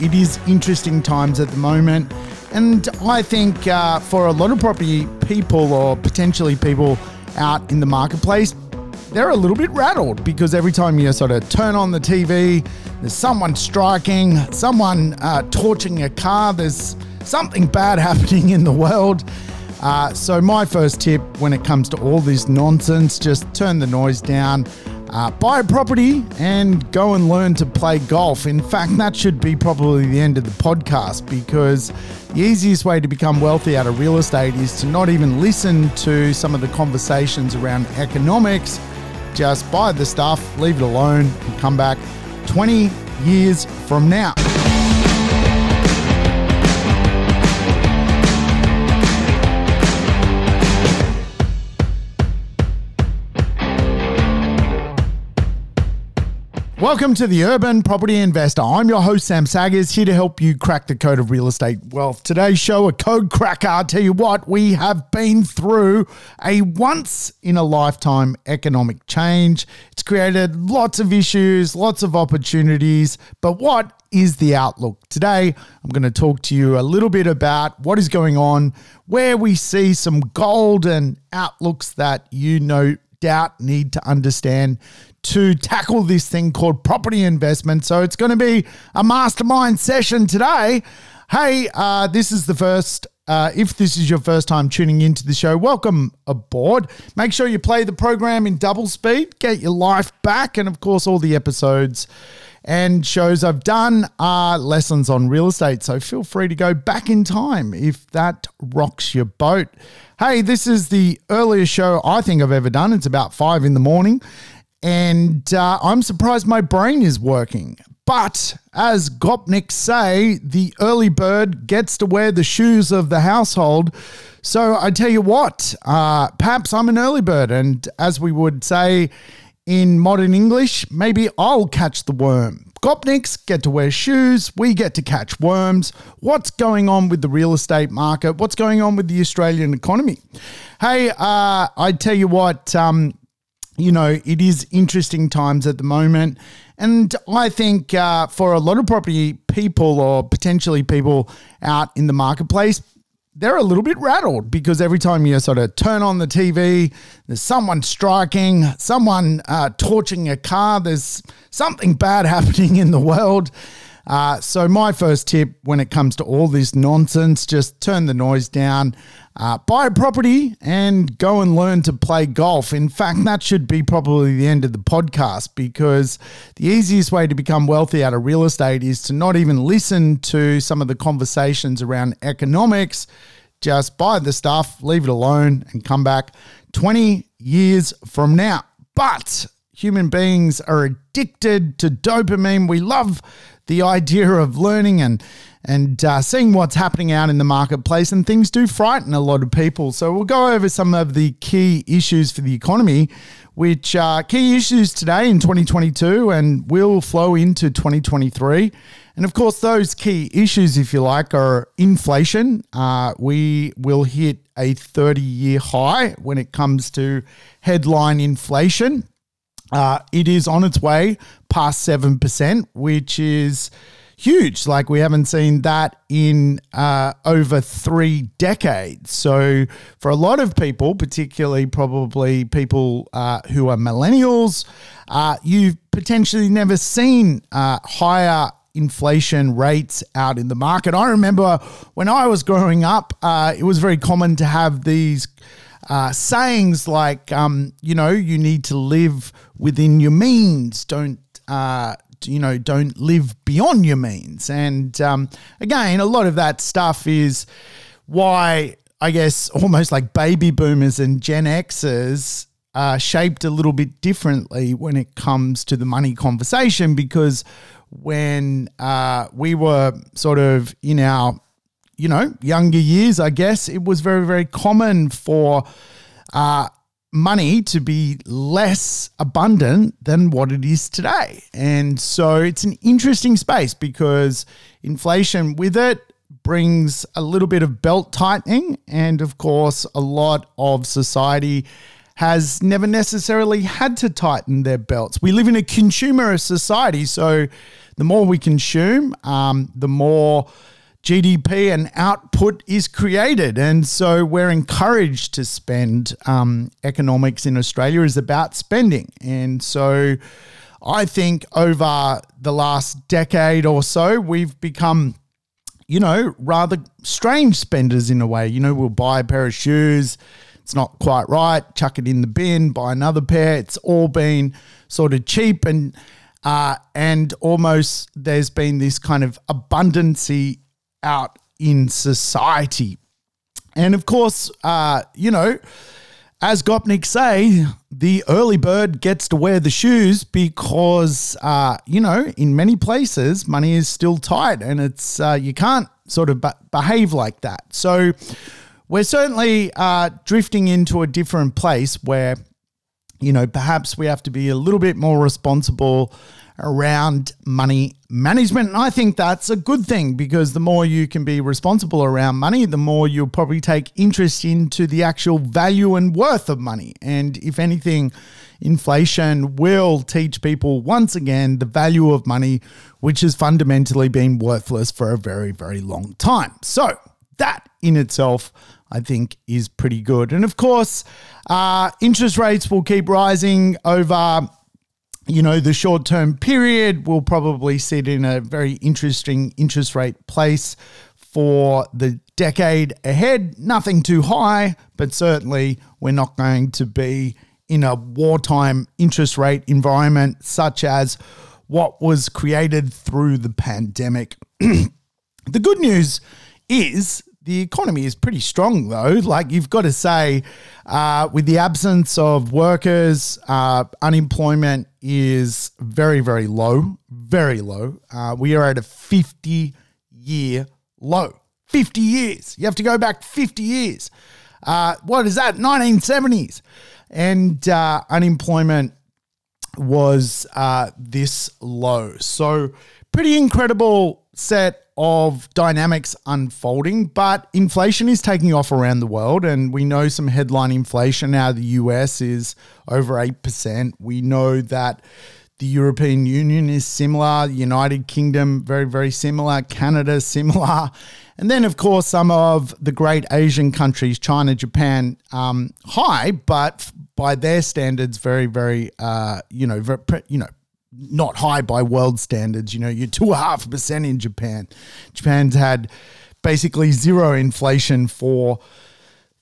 It is interesting times at the moment. And I think uh, for a lot of property people or potentially people out in the marketplace, they're a little bit rattled because every time you sort of turn on the TV, there's someone striking, someone uh, torching a car, there's something bad happening in the world. Uh, so, my first tip when it comes to all this nonsense, just turn the noise down. Uh, buy a property and go and learn to play golf. In fact, that should be probably the end of the podcast because the easiest way to become wealthy out of real estate is to not even listen to some of the conversations around economics. Just buy the stuff, leave it alone, and come back 20 years from now. Welcome to the Urban Property Investor. I'm your host, Sam Saggers, here to help you crack the code of real estate wealth. Today's show, a code cracker. I'll tell you what, we have been through a once in a lifetime economic change. It's created lots of issues, lots of opportunities, but what is the outlook? Today, I'm going to talk to you a little bit about what is going on, where we see some golden outlooks that you no doubt need to understand to tackle this thing called property investment. So it's going to be a mastermind session today. Hey, uh, this is the first. Uh, if this is your first time tuning into the show, welcome aboard. Make sure you play the program in double speed, get your life back, and of course, all the episodes and shows I've done are lessons on real estate. So feel free to go back in time if that rocks your boat. Hey, this is the earliest show I think I've ever done. It's about five in the morning. And uh, I'm surprised my brain is working. But as Gopniks say, the early bird gets to wear the shoes of the household. So I tell you what, uh, perhaps I'm an early bird. And as we would say in modern English, maybe I'll catch the worm. Gopniks get to wear shoes. We get to catch worms. What's going on with the real estate market? What's going on with the Australian economy? Hey, uh, I tell you what, um, you know, it is interesting times at the moment. And I think uh, for a lot of property people or potentially people out in the marketplace, they're a little bit rattled because every time you sort of turn on the TV, there's someone striking, someone uh, torching a car, there's something bad happening in the world. Uh, so, my first tip when it comes to all this nonsense, just turn the noise down. Uh, buy a property and go and learn to play golf. In fact, that should be probably the end of the podcast because the easiest way to become wealthy out of real estate is to not even listen to some of the conversations around economics. Just buy the stuff, leave it alone, and come back 20 years from now. But human beings are addicted to dopamine. We love the idea of learning and and uh, seeing what's happening out in the marketplace, and things do frighten a lot of people. So we'll go over some of the key issues for the economy, which are key issues today in 2022 and will flow into 2023. And of course, those key issues, if you like, are inflation. Uh, we will hit a 30 year high when it comes to headline inflation. Uh, it is on its way past 7%, which is huge. Like we haven't seen that in uh, over three decades. So, for a lot of people, particularly probably people uh, who are millennials, uh, you've potentially never seen uh, higher inflation rates out in the market. I remember when I was growing up, uh, it was very common to have these uh, sayings like, um, you know, you need to live within your means. Don't, uh, you know, don't live beyond your means. And um, again, a lot of that stuff is why I guess almost like baby boomers and Gen Xers are shaped a little bit differently when it comes to the money conversation because when uh, we were sort of in our you know, younger years, I guess, it was very, very common for uh, money to be less abundant than what it is today. And so it's an interesting space because inflation with it brings a little bit of belt tightening. And of course, a lot of society has never necessarily had to tighten their belts. We live in a consumer society, so the more we consume, um, the more GDP and output is created. And so we're encouraged to spend. Um, economics in Australia is about spending. And so I think over the last decade or so, we've become, you know, rather strange spenders in a way. You know, we'll buy a pair of shoes, it's not quite right, chuck it in the bin, buy another pair. It's all been sort of cheap and uh, and almost there's been this kind of abundancy out in society. And of course, uh, you know, as Gopnik say, the early bird gets to wear the shoes because, uh, you know, in many places, money is still tight and it's, uh, you can't sort of be- behave like that. So we're certainly uh, drifting into a different place where, you know, perhaps we have to be a little bit more responsible around money management. And I think that's a good thing because the more you can be responsible around money, the more you'll probably take interest into the actual value and worth of money. And if anything, inflation will teach people once again the value of money, which has fundamentally been worthless for a very, very long time. So, that in itself, I think, is pretty good. And of course, uh, interest rates will keep rising over you know, the short term period will probably sit in a very interesting interest rate place for the decade ahead. Nothing too high, but certainly we're not going to be in a wartime interest rate environment such as what was created through the pandemic. the good news is the economy is pretty strong, though. Like you've got to say, uh, with the absence of workers, uh, unemployment is very, very low, very low. Uh, we are at a 50 year low. 50 years. You have to go back 50 years. Uh, what is that? 1970s. And uh, unemployment was uh, this low. So, pretty incredible set of dynamics unfolding, but inflation is taking off around the world. And we know some headline inflation of the US is over 8%. We know that the European Union is similar, United Kingdom, very, very similar, Canada, similar. And then, of course, some of the great Asian countries, China, Japan, um, high, but by their standards, very, very, uh, you know, very, you know, not high by world standards. You know, you're two and a half percent in Japan. Japan's had basically zero inflation for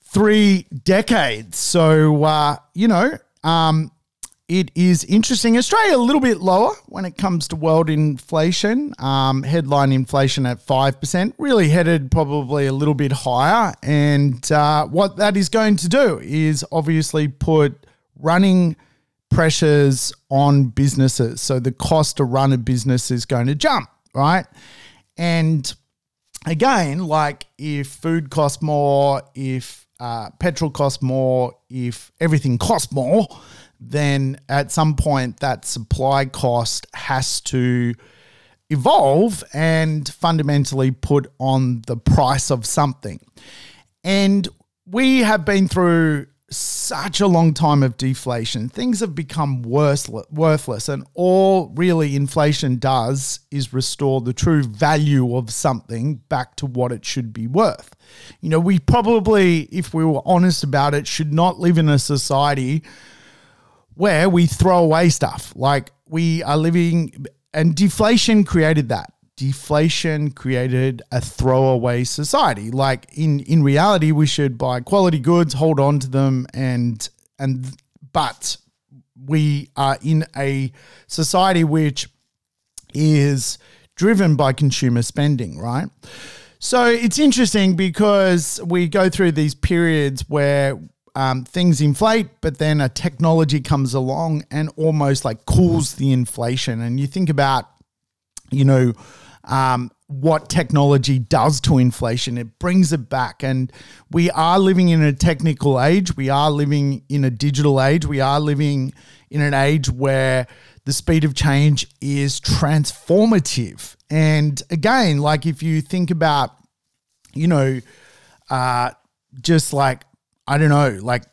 three decades. So, uh, you know, um, it is interesting. Australia a little bit lower when it comes to world inflation. Um, headline inflation at 5%, really headed probably a little bit higher. And uh, what that is going to do is obviously put running pressures on businesses. So the cost to run a business is going to jump, right? And again, like if food costs more, if uh, petrol costs more, if everything costs more, then at some point that supply cost has to evolve and fundamentally put on the price of something. And we have been through such a long time of deflation. Things have become worthless, and all really inflation does is restore the true value of something back to what it should be worth. You know, we probably, if we were honest about it, should not live in a society where we throw away stuff. Like we are living, and deflation created that deflation created a throwaway society. Like in in reality, we should buy quality goods, hold on to them, and and but we are in a society which is driven by consumer spending, right? So it's interesting because we go through these periods where um, things inflate, but then a technology comes along and almost like cools the inflation. And you think about, you know, um, what technology does to inflation. It brings it back. And we are living in a technical age. We are living in a digital age. We are living in an age where the speed of change is transformative. And again, like if you think about, you know, uh, just like, I don't know, like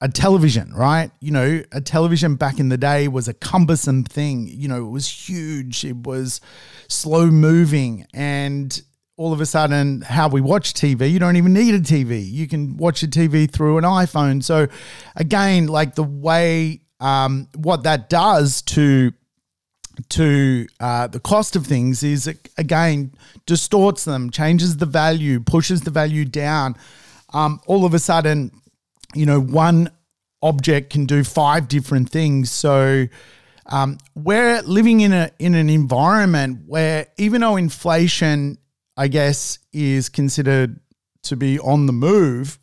a television, right? You know, a television back in the day was a cumbersome thing. You know, it was huge, it was slow moving, and all of a sudden, how we watch TV, you don't even need a TV. You can watch a TV through an iPhone. So, again, like the way um, what that does to to uh, the cost of things is again distorts them, changes the value, pushes the value down. Um, all of a sudden, you know, one object can do five different things. So um, we're living in a in an environment where even though inflation, I guess, is considered to be on the move,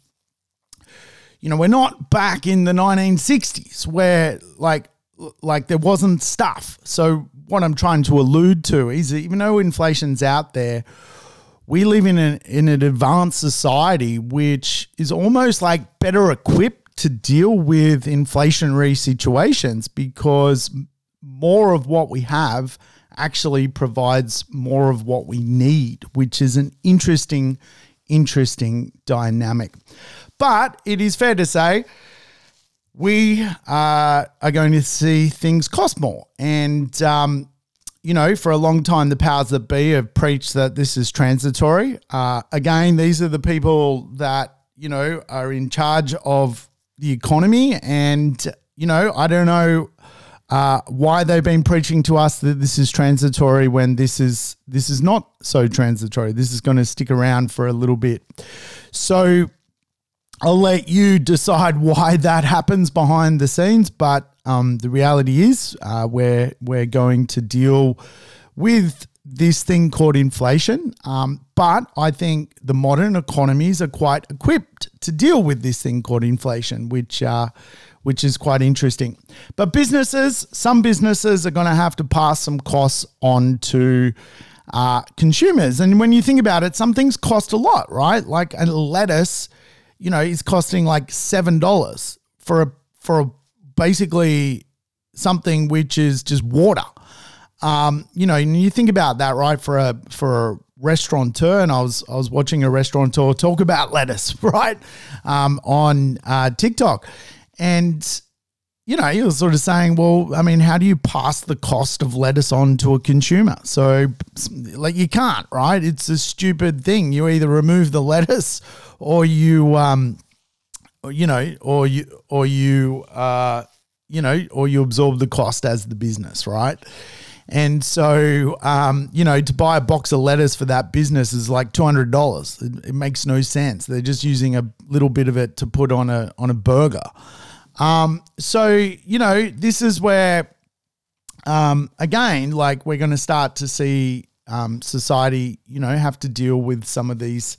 you know, we're not back in the 1960s where like like there wasn't stuff. So what I'm trying to allude to is even though inflation's out there, we live in an in an advanced society which is almost like better equipped to deal with inflationary situations because more of what we have actually provides more of what we need, which is an interesting, interesting dynamic. But it is fair to say we uh, are going to see things cost more. And, um, you know, for a long time, the powers that be have preached that this is transitory. Uh, again, these are the people that, you know, are in charge of the economy. And, you know, I don't know uh, why they've been preaching to us that this is transitory when this is this is not so transitory. This is going to stick around for a little bit. So I'll let you decide why that happens behind the scenes, but um, the reality is uh, we're we're going to deal with this thing called inflation. Um, but I think the modern economies are quite equipped to deal with this thing called inflation, which uh, which is quite interesting. But businesses, some businesses are going to have to pass some costs on to uh, consumers. And when you think about it, some things cost a lot, right? Like a lettuce you know, is costing like seven dollars for a for a, basically something which is just water. Um, you know, and you think about that, right? For a for a restaurateur, and I was I was watching a restaurateur talk about lettuce, right, um, on uh, TikTok, and you know, he was sort of saying, well, I mean, how do you pass the cost of lettuce on to a consumer? So, like, you can't, right? It's a stupid thing. You either remove the lettuce or you, um, you know, or you, or you, uh, you know, or you absorb the cost as the business, right? And so, um, you know, to buy a box of lettuce for that business is like two hundred dollars. It, it, makes no sense. They're just using a little bit of it to put on a on a burger. Um, so you know, this is where, um, again, like we're going to start to see um, society, you know, have to deal with some of these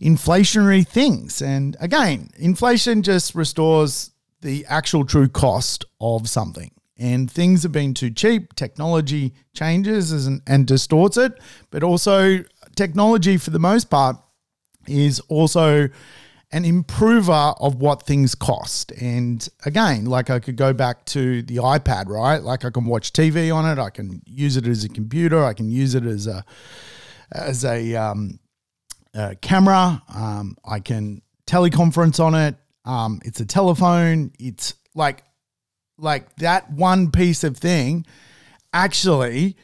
inflationary things. And again, inflation just restores the actual true cost of something. And things have been too cheap. Technology changes and, and distorts it. But also, technology, for the most part, is also an improver of what things cost. And again, like I could go back to the iPad, right? Like I can watch TV on it, I can use it as a computer, I can use it as a as a um, uh, camera. Um, I can teleconference on it. Um, it's a telephone. It's like like that one piece of thing. Actually,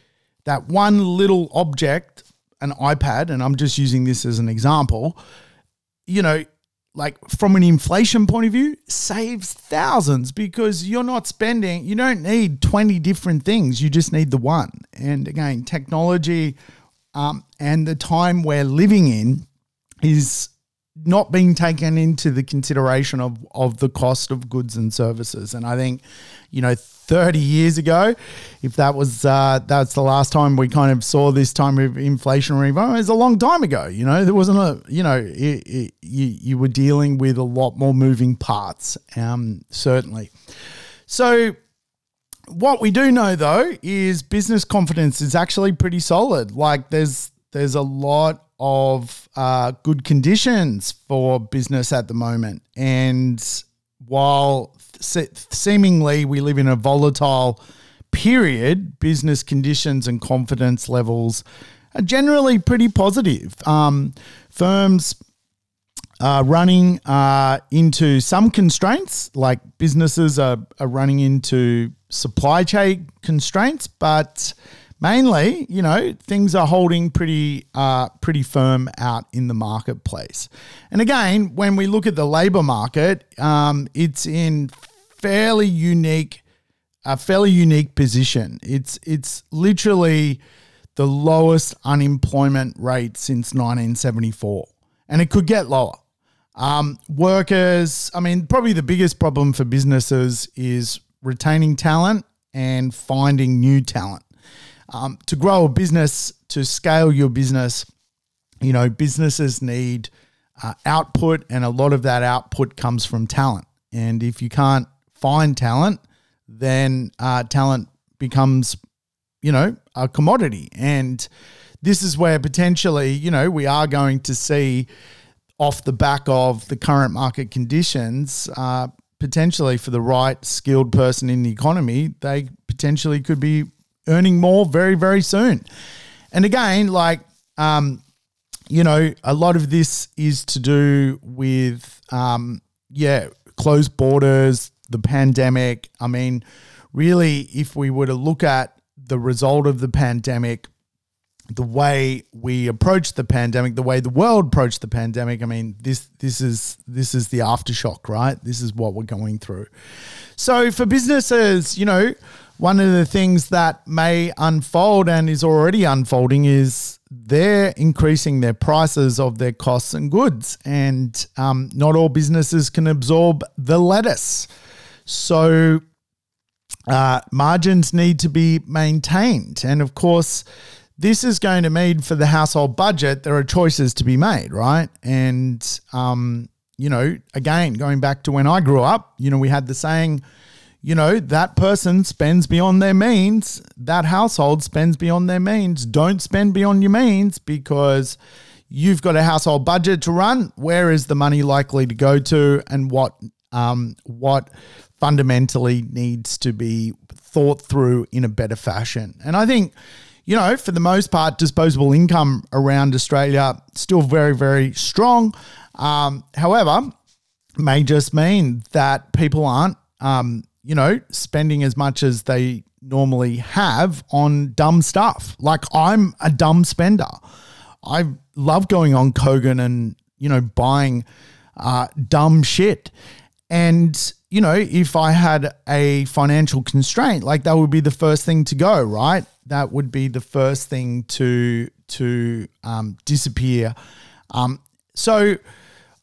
that one little object, an iPad, and I'm just using this as an example. You know, like from an inflation point of view, saves thousands because you're not spending, you don't need 20 different things. You just need the one. And again, technology um, and the time we're living in is not being taken into the consideration of, of the cost of goods and services. And I think, you know, 30 years ago, if that was uh, that's the last time we kind of saw this time of inflationary environment, it was a long time ago. You know, there wasn't a, you know, it, it, you, you were dealing with a lot more moving parts, um, certainly. So, what we do know though is business confidence is actually pretty solid. Like there's there's a lot of uh, good conditions for business at the moment, and while se- seemingly we live in a volatile period, business conditions and confidence levels are generally pretty positive. Um, firms are running uh, into some constraints, like businesses are, are running into supply chain constraints, but mainly, you know, things are holding pretty uh, pretty firm out in the marketplace. And again, when we look at the labor market, um, it's in fairly unique a fairly unique position. It's it's literally the lowest unemployment rate since 1974, and it could get lower. Um, workers, I mean, probably the biggest problem for businesses is retaining talent and finding new talent. Um, to grow a business, to scale your business, you know, businesses need uh, output, and a lot of that output comes from talent. And if you can't find talent, then uh, talent becomes, you know, a commodity. And this is where potentially, you know, we are going to see off the back of the current market conditions, uh, potentially for the right skilled person in the economy, they potentially could be earning more very, very soon. And again, like, um, you know, a lot of this is to do with, um, yeah, closed borders, the pandemic. I mean, really, if we were to look at the result of the pandemic, the way we approached the pandemic, the way the world approached the pandemic, I mean, this this is this is the aftershock, right? This is what we're going through. So for businesses, you know, one of the things that may unfold and is already unfolding is they're increasing their prices of their costs and goods, and um, not all businesses can absorb the lettuce. So uh, margins need to be maintained. And of course, this is going to mean for the household budget, there are choices to be made, right? And, um, you know, again, going back to when I grew up, you know, we had the saying, you know, that person spends beyond their means, that household spends beyond their means. Don't spend beyond your means because you've got a household budget to run. Where is the money likely to go to and what um, what fundamentally needs to be thought through in a better fashion. And I think, you know, for the most part, disposable income around Australia still very, very strong. Um, however, may just mean that people aren't, um, you know, spending as much as they normally have on dumb stuff. Like I'm a dumb spender. I love going on Kogan and, you know, buying uh, dumb shit. And, you know, if I had a financial constraint, like that would be the first thing to go, right? That would be the first thing to to um, disappear. Um, so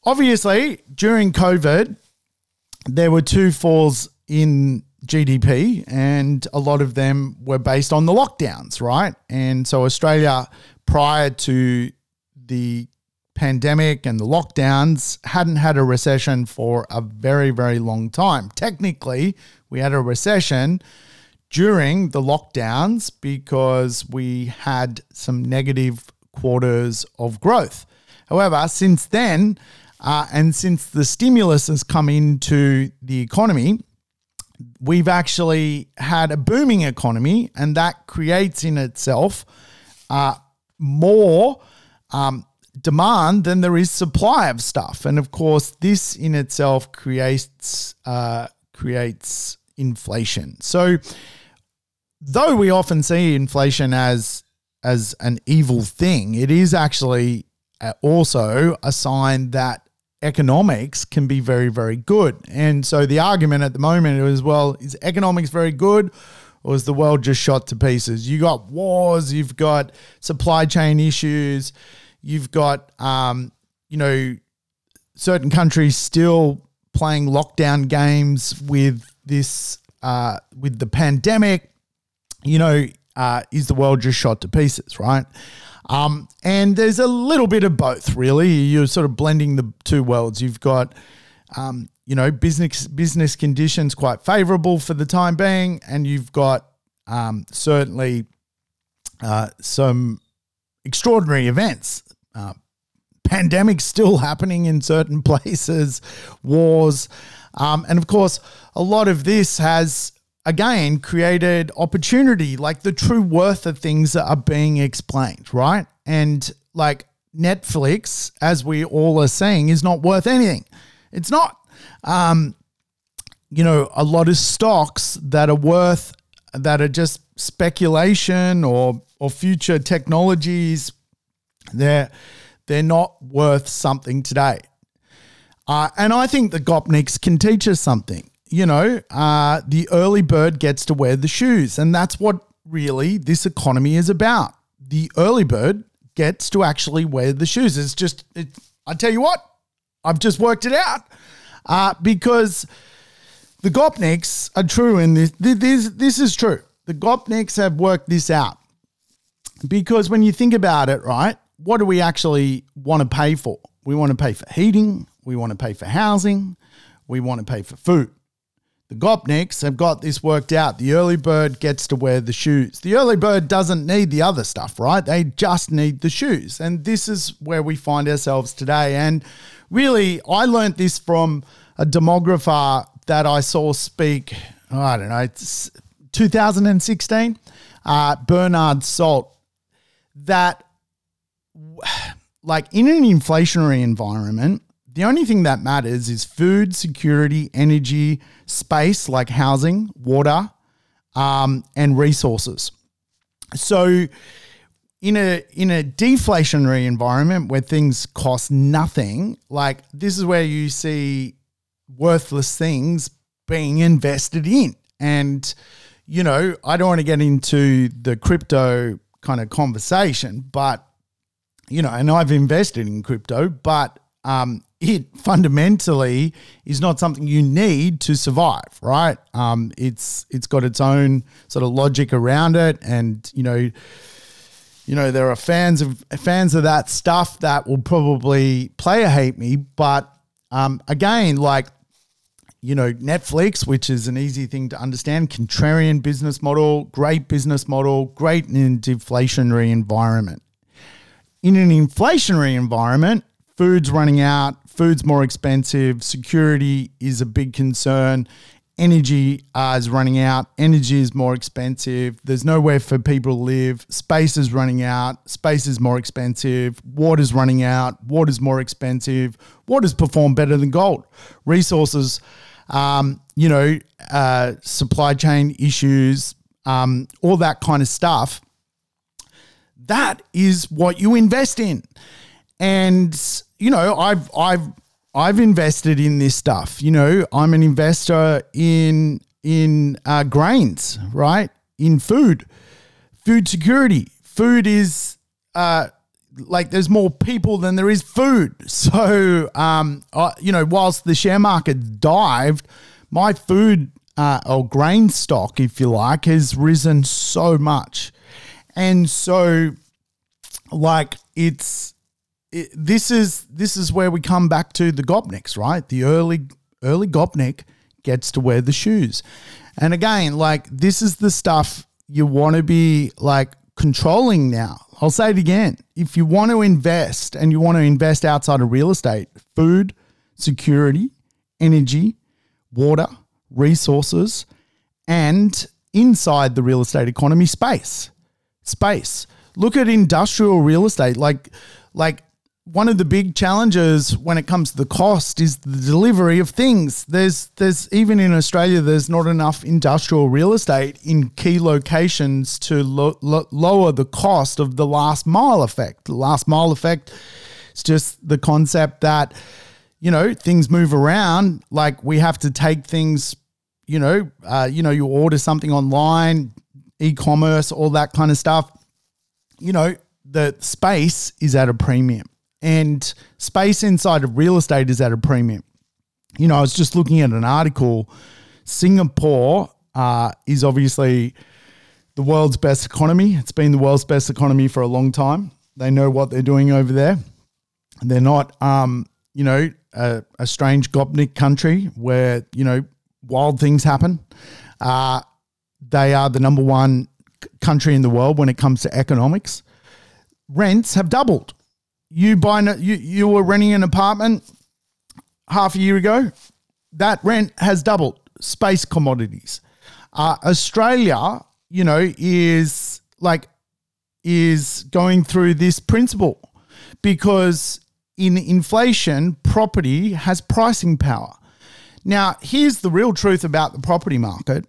obviously during COVID, there were two falls in GDP, and a lot of them were based on the lockdowns, right? And so Australia, prior to the pandemic and the lockdowns hadn't had a recession for a very, very long time. Technically, we had a recession during the lockdowns because we had some negative quarters of growth. However, since then, uh, and since the stimulus has come into the economy, we've actually had a booming economy, and that creates in itself uh, more um, demand than there is supply of stuff. And of course, this in itself creates uh, creates inflation. So, though we often see inflation as as an evil thing, it is actually uh, also a sign that economics can be very, very good. And so the argument at the moment is well, is economics very good? Or is the world just shot to pieces? You got wars, you've got supply chain issues, You've got, um, you know, certain countries still playing lockdown games with this, uh, with the pandemic. You know, uh, is the world just shot to pieces, right? Um, and there's a little bit of both, really. You're sort of blending the two worlds. You've got, um, you know, business business conditions quite favourable for the time being, and you've got um, certainly uh, some extraordinary events uh, pandemics still happening in certain places, wars. Um, and of course, a lot of this has, again, created opportunity, like the true worth of things that are being explained, right? And like Netflix, as we all are saying, is not worth anything. It's not. Um, you know, a lot of stocks that are worth that are just speculation or or future technologies, they're they're not worth something today. Uh, and I think the Gopniks can teach us something. You know, uh, the early bird gets to wear the shoes, and that's what really this economy is about. The early bird gets to actually wear the shoes. It's just, it, I tell you what, I've just worked it out uh, because the Gopniks are true in this. This, this is true. The Gopniks have worked this out because when you think about it, right, what do we actually want to pay for? We want to pay for heating, we want to pay for housing, we want to pay for food. The Gopniks have got this worked out. The early bird gets to wear the shoes. The early bird doesn't need the other stuff, right? They just need the shoes. And this is where we find ourselves today. And really, I learned this from a demographer that I saw speak, I don't know, 2016, uh, Bernard Salt, that like in an inflationary environment, the only thing that matters is food, security, energy, space like housing, water, um, and resources. So, in a in a deflationary environment where things cost nothing, like this is where you see worthless things being invested in. And you know, I don't want to get into the crypto kind of conversation, but you know, and I've invested in crypto, but um, it fundamentally is not something you need to survive, right? Um, it's it's got its own sort of logic around it, and you know, you know, there are fans of fans of that stuff that will probably play a hate me, but um, again, like you know, Netflix, which is an easy thing to understand, contrarian business model, great business model, great in a deflationary environment. In an inflationary environment, food's running out, food's more expensive, security is a big concern, energy uh, is running out, energy is more expensive, there's nowhere for people to live, space is running out, space is more expensive, water's running out, water's more expensive, water's perform better than gold. Resources um, you know, uh, supply chain issues, um, all that kind of stuff. That is what you invest in, and you know, I've I've I've invested in this stuff. You know, I'm an investor in in uh, grains, right? In food, food security. Food is uh, like there's more people than there is food. So, um, you know, whilst the share market dived, my food uh, or grain stock, if you like, has risen so much, and so, like, it's it, this is this is where we come back to the Gopniks, right? The early early Gopnik gets to wear the shoes, and again, like this is the stuff you want to be like controlling now. I'll say it again. If you want to invest and you want to invest outside of real estate, food, security, energy, water, resources, and inside the real estate economy, space. Space. Look at industrial real estate. Like, like one of the big challenges when it comes to the cost is the delivery of things. There's there's even in Australia there's not enough industrial real estate in key locations to lo- lo- lower the cost of the last mile effect. The last mile effect is just the concept that you know things move around. Like we have to take things. You know, uh, you know, you order something online, e-commerce, all that kind of stuff. You know, the space is at a premium and space inside of real estate is at a premium. You know, I was just looking at an article. Singapore uh, is obviously the world's best economy. It's been the world's best economy for a long time. They know what they're doing over there. They're not, um, you know, a, a, strange Gopnik country where, you know, wild things happen. Uh, they are the number one country in the world when it comes to economics. Rents have doubled you buy you you were renting an apartment half a year ago, that rent has doubled. Space commodities. Uh, Australia, you know, is like is going through this principle. because in inflation, property has pricing power. Now, here's the real truth about the property market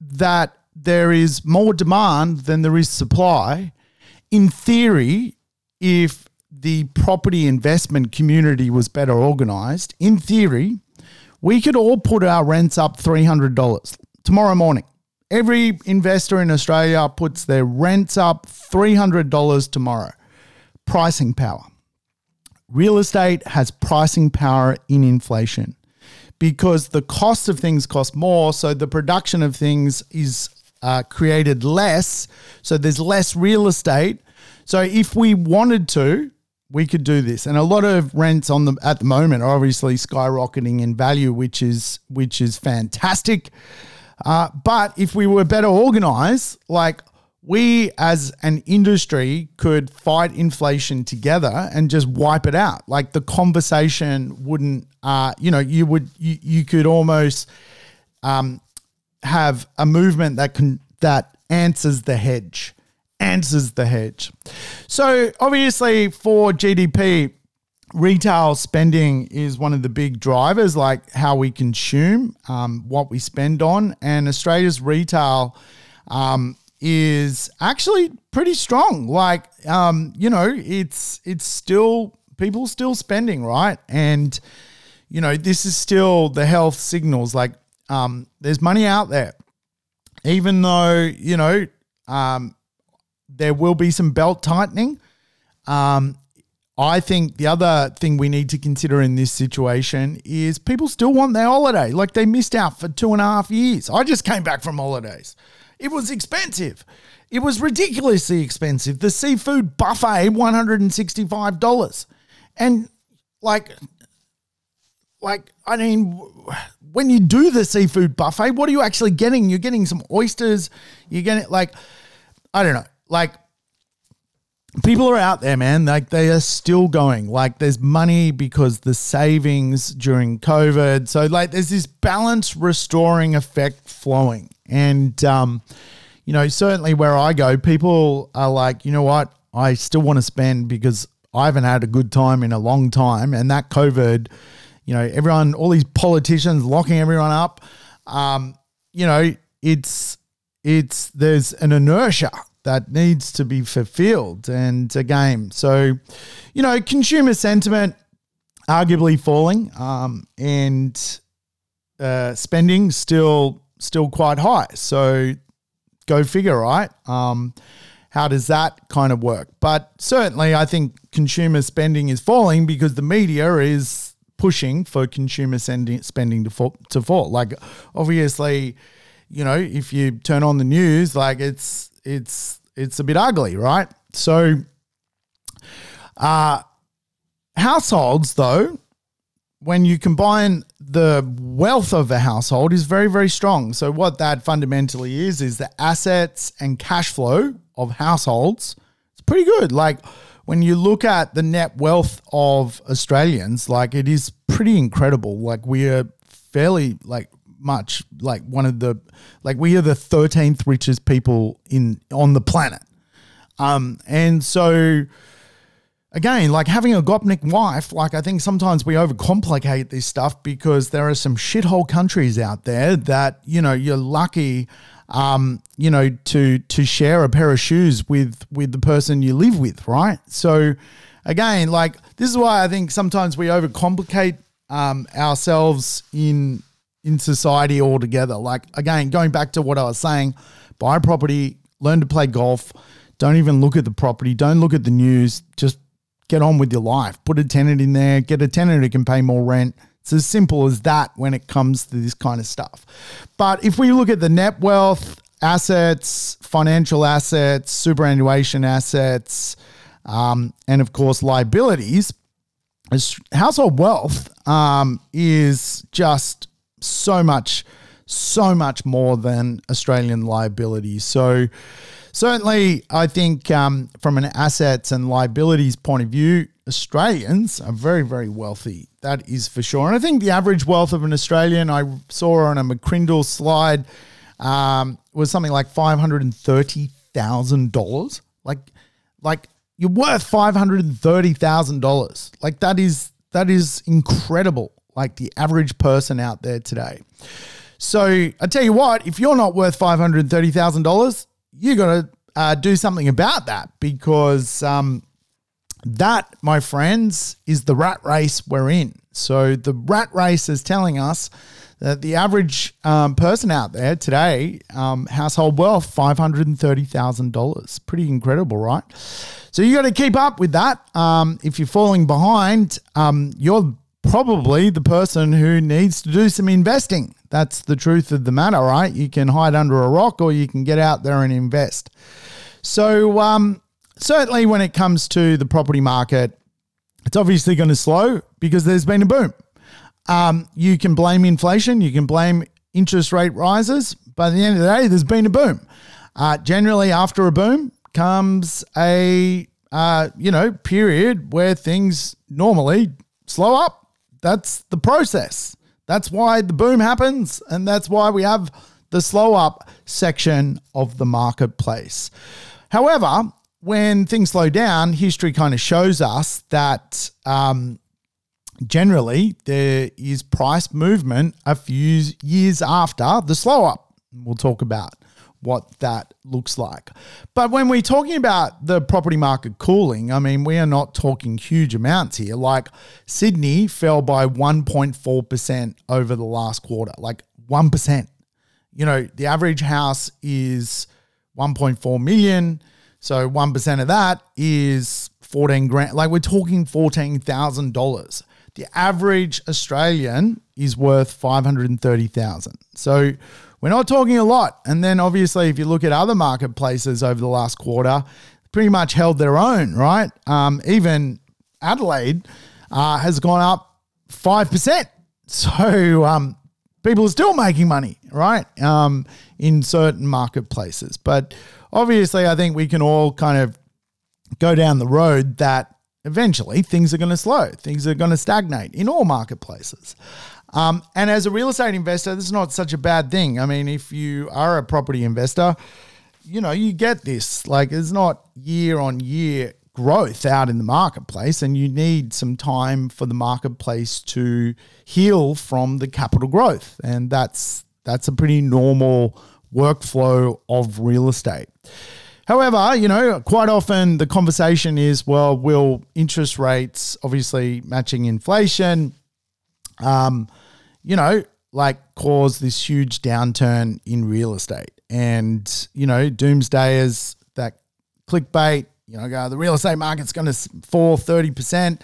that there is more demand than there is supply. In theory, if the property investment community was better organized, in theory, we could all put our rents up $300 tomorrow morning. Every investor in Australia puts their rents up $300 tomorrow. Pricing power. Real estate has pricing power in inflation because the cost of things cost more, so the production of things is uh, created less, so there's less real estate. So if we wanted to, we could do this. And a lot of rents on the at the moment are obviously skyrocketing in value, which is which is fantastic. Uh, but if we were better organized, like we as an industry could fight inflation together and just wipe it out. Like the conversation wouldn't, uh, you know, you would you, you could almost um, have a movement that can that answers the hedge, answers the hedge. So obviously for GDP, retail spending is one of the big drivers, like how we consume, um, what we spend on, and Australia's retail. Um, is actually pretty strong. Like, um, you know, it's it's still people still spending, right? And you know, this is still the health signals. Like, um, there's money out there, even though you know um, there will be some belt tightening. Um, I think the other thing we need to consider in this situation is people still want their holiday. Like they missed out for two and a half years. I just came back from holidays. It was expensive. It was ridiculously expensive. The seafood buffet, $165. And like, like, I mean, when you do the seafood buffet, what are you actually getting? You're getting some oysters. You're getting like, I don't know, like people are out there, man. Like they are still going. Like there's money because the savings during COVID. So like there's this balance restoring effect flowing. And, um, you know, certainly where I go, people are like, you know what? I still want to spend because I haven't had a good time in a long time. And that COVID, you know, everyone, all these politicians locking everyone up, um, you know, it's, it's, there's an inertia that needs to be fulfilled. And again, so, you know, consumer sentiment arguably falling um, and uh, spending still still quite high. So go figure, right? Um, how does that kind of work? But certainly, I think consumer spending is falling because the media is pushing for consumer spending to fall, to fall. Like, obviously, you know, if you turn on the news, like it's it's it's a bit ugly, right? So, uh, households though when you combine the wealth of a household is very very strong. So what that fundamentally is is the assets and cash flow of households it's pretty good. Like when you look at the net wealth of australians like it is pretty incredible. Like we are fairly like much like one of the like we are the 13th richest people in on the planet um and so again, like having a Gopnik wife, like I think sometimes we overcomplicate this stuff because there are some shithole countries out there that, you know, you're lucky um, you know, to to share a pair of shoes with with the person you live with, right? So again, like this is why I think sometimes we overcomplicate um, ourselves in in society altogether. Like again, going back to what I was saying, buy property, learn to play golf. Don't even look at the property. Don't look at the news. Just get on with your life. Put a tenant in there, get a tenant who can pay more rent. It's as simple as that when it comes to this kind of stuff. But if we look at the net wealth, assets, financial assets, superannuation assets, um, and of course liabilities, household wealth um, is just so much, so much more than Australian liabilities. So certainly, I think um, from an assets and liabilities point of view, Australians are very, very wealthy. That is for sure. And I think the average wealth of an Australian, I saw on a McCrindle slide, um, was something like five hundred and thirty thousand dollars. Like, like you're worth five hundred and thirty thousand dollars. Like that is that is incredible. Like the average person out there today. So I tell you what, if you're not worth five hundred thirty thousand dollars, you got to uh, do something about that because um, that, my friends, is the rat race we're in. So the rat race is telling us that the average um, person out there today, um, household wealth, $530,000. Pretty incredible, right? So you got to keep up with that. Um, if you're falling behind, um, you're probably the person who needs to do some investing. That's the truth of the matter, right? You can hide under a rock or you can get out there and invest. So, um, certainly when it comes to the property market, it's obviously going to slow because there's been a boom. Um, you can blame inflation, you can blame interest rate rises, but at the end of the day, there's been a boom. Uh, generally, after a boom comes a uh, you know period where things normally slow up. That's the process. That's why the boom happens, and that's why we have the slow up section of the marketplace. However, when things slow down, history kind of shows us that um, generally there is price movement a few years after the slow up. We'll talk about what that looks like. But when we're talking about the property market cooling, I mean, we are not talking huge amounts here. Like Sydney fell by 1.4% over the last quarter, like 1%. You know, the average house is 1.4 million. So 1% of that is 14 grand. Like we're talking $14,000. The average Australian is worth 530,000. So we're not talking a lot. And then obviously if you look at other marketplaces over the last quarter, pretty much held their own, right? Um, even Adelaide uh, has gone up 5%. So um, people are still making money, right? Um, in certain marketplaces. But obviously, I think we can all kind of go down the road that eventually things are going to slow, things are going to stagnate in all marketplaces. Um, and as a real estate investor, this is not such a bad thing. I mean, if you are a property investor, you know, you get this. Like, it's not year on year growth out in the marketplace, and you need some time for the marketplace to heal from the capital growth. And that's that's a pretty normal workflow of real estate. However, you know, quite often the conversation is, well, will interest rates obviously matching inflation, um, you know, like cause this huge downturn in real estate? And, you know, doomsdayers that clickbait, you know, go, the real estate market's going to fall 30%.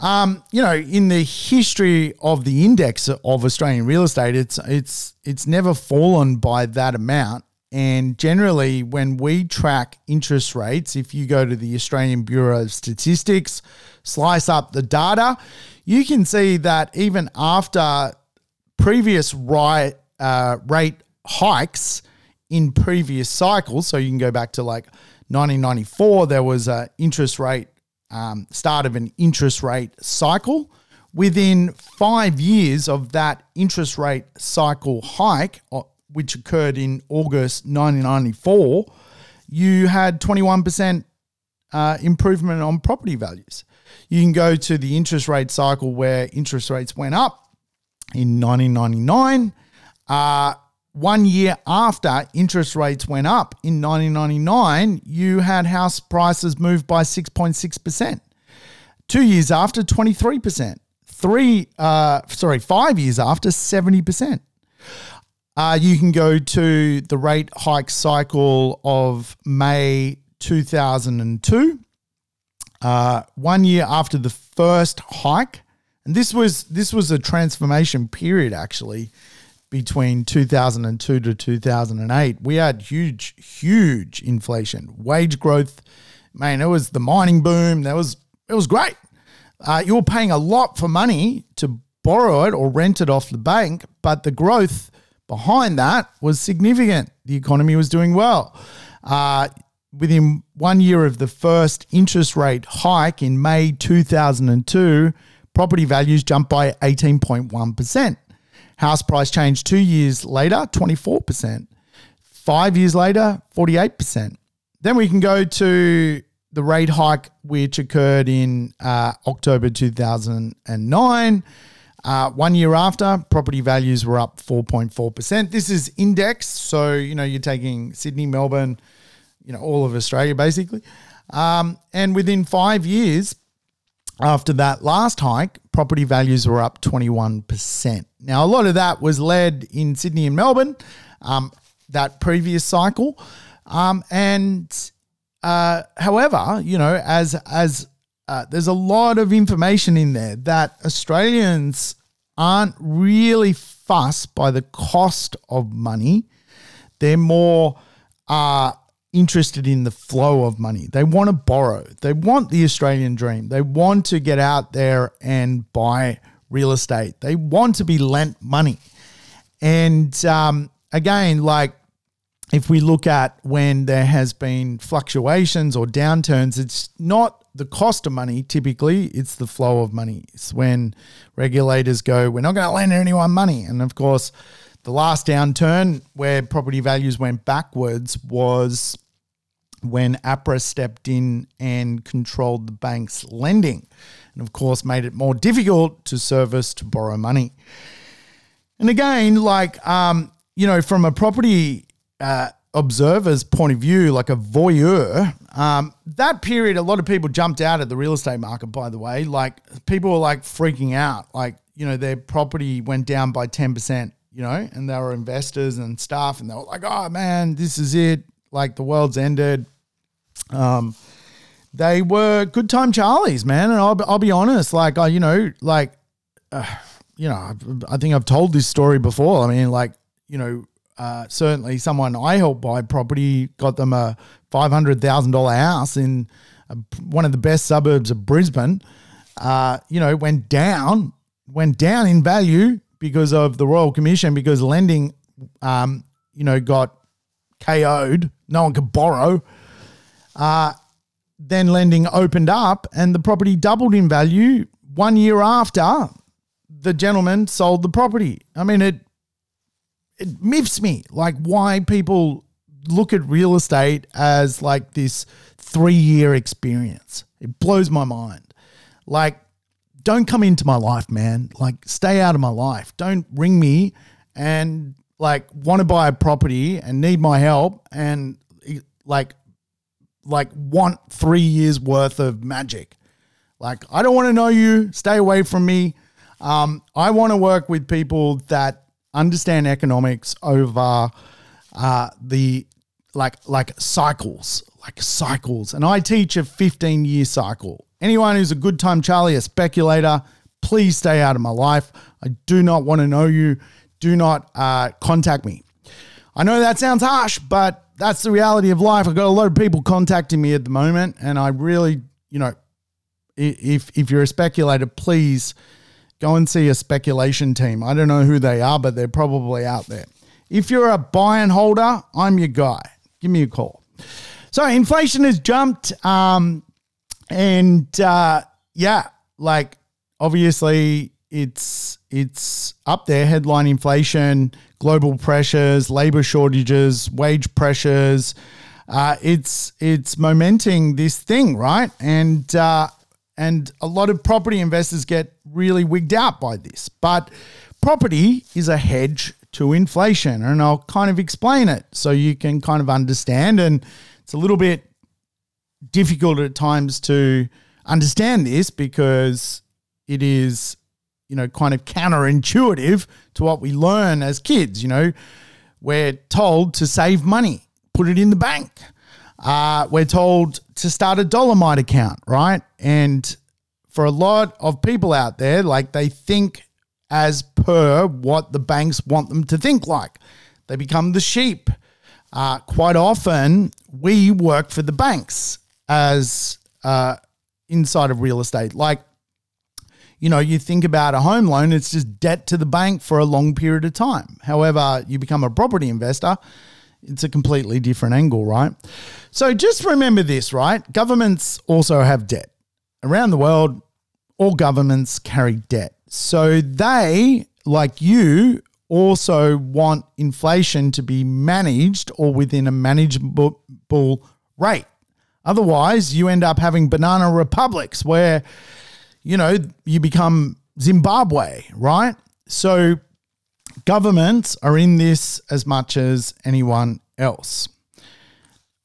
Um, you know, in the history of the index of Australian real estate, it's it's it's never fallen by that amount. And generally, when we track interest rates, if you go to the Australian Bureau of Statistics, slice up the data, you can see that even after previous right, uh, rate hikes in previous cycles, so you can go back to like 1994, there was an interest rate um, start of an interest rate cycle. Within five years of that interest rate cycle hike, which occurred in August 1994, you had 21% uh, improvement on property values. You can go to the interest rate cycle where interest rates went up in 1999. Uh, one year after interest rates went up in 1999, you had house prices move by 6.6%. Two years after, 23%. Three, uh, sorry, five years after, 70%. Uh, you can go to the rate hike cycle of May 2002. Uh, one year after the first hike, and this was this was a transformation period actually between 2002 to 2008, we had huge, huge inflation, wage growth. Man, it was the mining boom. That was it was great. Uh, you were paying a lot for money to borrow it or rent it off the bank, but the growth behind that was significant. The economy was doing well. Uh, within one year of the first interest rate hike in May 2002, property values jumped by 18.1%. House price change two years later, 24%. Five years later, 48%. Then we can go to the rate hike, which occurred in uh, October 2009. Uh, one year after, property values were up 4.4%. This is index. so you know you're taking Sydney, Melbourne, you know all of Australia basically. Um, and within five years after that last hike, property values were up 21%. Now, a lot of that was led in Sydney and Melbourne, um, that previous cycle. Um, and uh, however, you know, as as uh, there's a lot of information in there that Australians aren't really fussed by the cost of money. They're more uh, interested in the flow of money. They want to borrow. They want the Australian dream. They want to get out there and buy real estate. They want to be lent money. And um, again, like if we look at when there has been fluctuations or downturns, it's not the cost of money typically, it's the flow of money. It's when regulators go, we're not going to lend anyone money. And of course, the last downturn where property values went backwards was when APRA stepped in and controlled the bank's lending. And of course, made it more difficult to service to borrow money. And again, like, um, you know, from a property uh, observer's point of view, like a voyeur, um, that period, a lot of people jumped out at the real estate market, by the way. Like people were like freaking out. Like, you know, their property went down by 10%, you know, and they were investors and staff, And they were like, oh man, this is it. Like the world's ended. Um, they were good time Charlies, man. And I'll, I'll be honest, like, I, you know, like, uh, you know, I think I've told this story before. I mean, like, you know, uh, certainly someone I helped buy property got them a five hundred thousand dollar house in a, one of the best suburbs of Brisbane. Uh, you know, went down, went down in value because of the Royal Commission because lending, um, you know, got KO'd. No one could borrow. Uh, then lending opened up and the property doubled in value one year after the gentleman sold the property. I mean, it it miffs me like why people look at real estate as like this three year experience. It blows my mind. Like, don't come into my life, man. Like, stay out of my life. Don't ring me and like want to buy a property and need my help and like like want three years worth of magic. Like, I don't want to know you. Stay away from me. Um, I want to work with people that understand economics over uh, the like like cycles, like cycles. And I teach a 15 year cycle. Anyone who's a good time Charlie, a speculator, please stay out of my life. I do not want to know you. Do not uh, contact me. I know that sounds harsh, but that's the reality of life. I've got a lot of people contacting me at the moment, and I really, you know, if if you're a speculator, please go and see a speculation team. I don't know who they are, but they're probably out there. If you're a buy and holder, I'm your guy. Give me a call. So inflation has jumped, um, and uh, yeah, like obviously it's it's up there. Headline inflation, global pressures, labor shortages, wage pressures. Uh, it's it's momenting this thing, right? And uh, and a lot of property investors get really wigged out by this. But property is a hedge to inflation, and I'll kind of explain it so you can kind of understand. And it's a little bit difficult at times to understand this because it is, you know, kind of counterintuitive to what we learn as kids. You know, we're told to save money, put it in the bank. Uh, we're told to start a Dollarmite account, right? And for a lot of people out there, like they think as per what the banks want them to think like. They become the sheep. Uh, quite often, we work for the banks as uh, inside of real estate. Like, you know, you think about a home loan, it's just debt to the bank for a long period of time. However, you become a property investor, it's a completely different angle, right? So just remember this, right? Governments also have debt. Around the world, all governments carry debt. So they, like you, also want inflation to be managed or within a manageable rate. Otherwise, you end up having banana republics where, you know, you become Zimbabwe, right? So governments are in this as much as anyone else.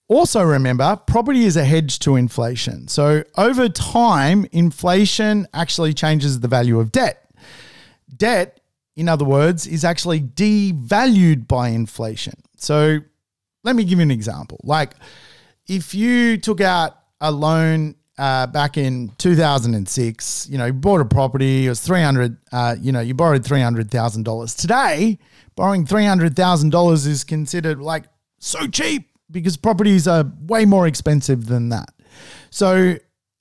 Also, remember, property is a hedge to inflation. So, over time, inflation actually changes the value of debt. Debt, in other words, is actually devalued by inflation. So, let me give you an example. Like, if you took out a loan uh, back in 2006, you know, you bought a property, it was 300, uh, you know, you borrowed $300,000. Today, borrowing $300,000 is considered like so cheap because properties are way more expensive than that. So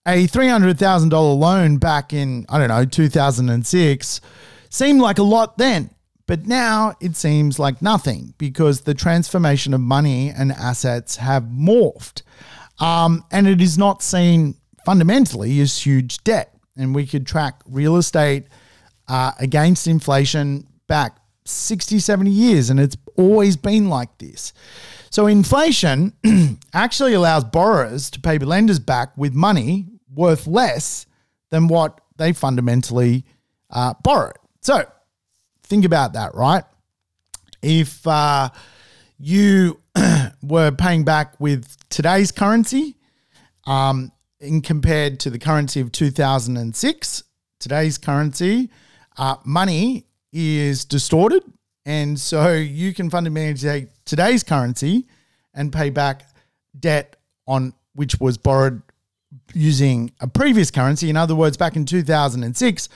a $300,000 loan back in, I don't know, 2006 seemed like a lot then. But now it seems like nothing because the transformation of money and assets have morphed. Um, and it is not seen fundamentally is huge debt. And we could track real estate uh, against inflation back 60, 70 years, and it's always been like this. So inflation actually allows borrowers to pay lenders back with money worth less than what they fundamentally uh, borrowed. So think about that, right? If uh, you were paying back with today's currency, um, in compared to the currency of 2006, today's currency, uh, money is distorted and so you can fundamentally take today's currency and pay back debt on which was borrowed using a previous currency. In other words, back in 2006,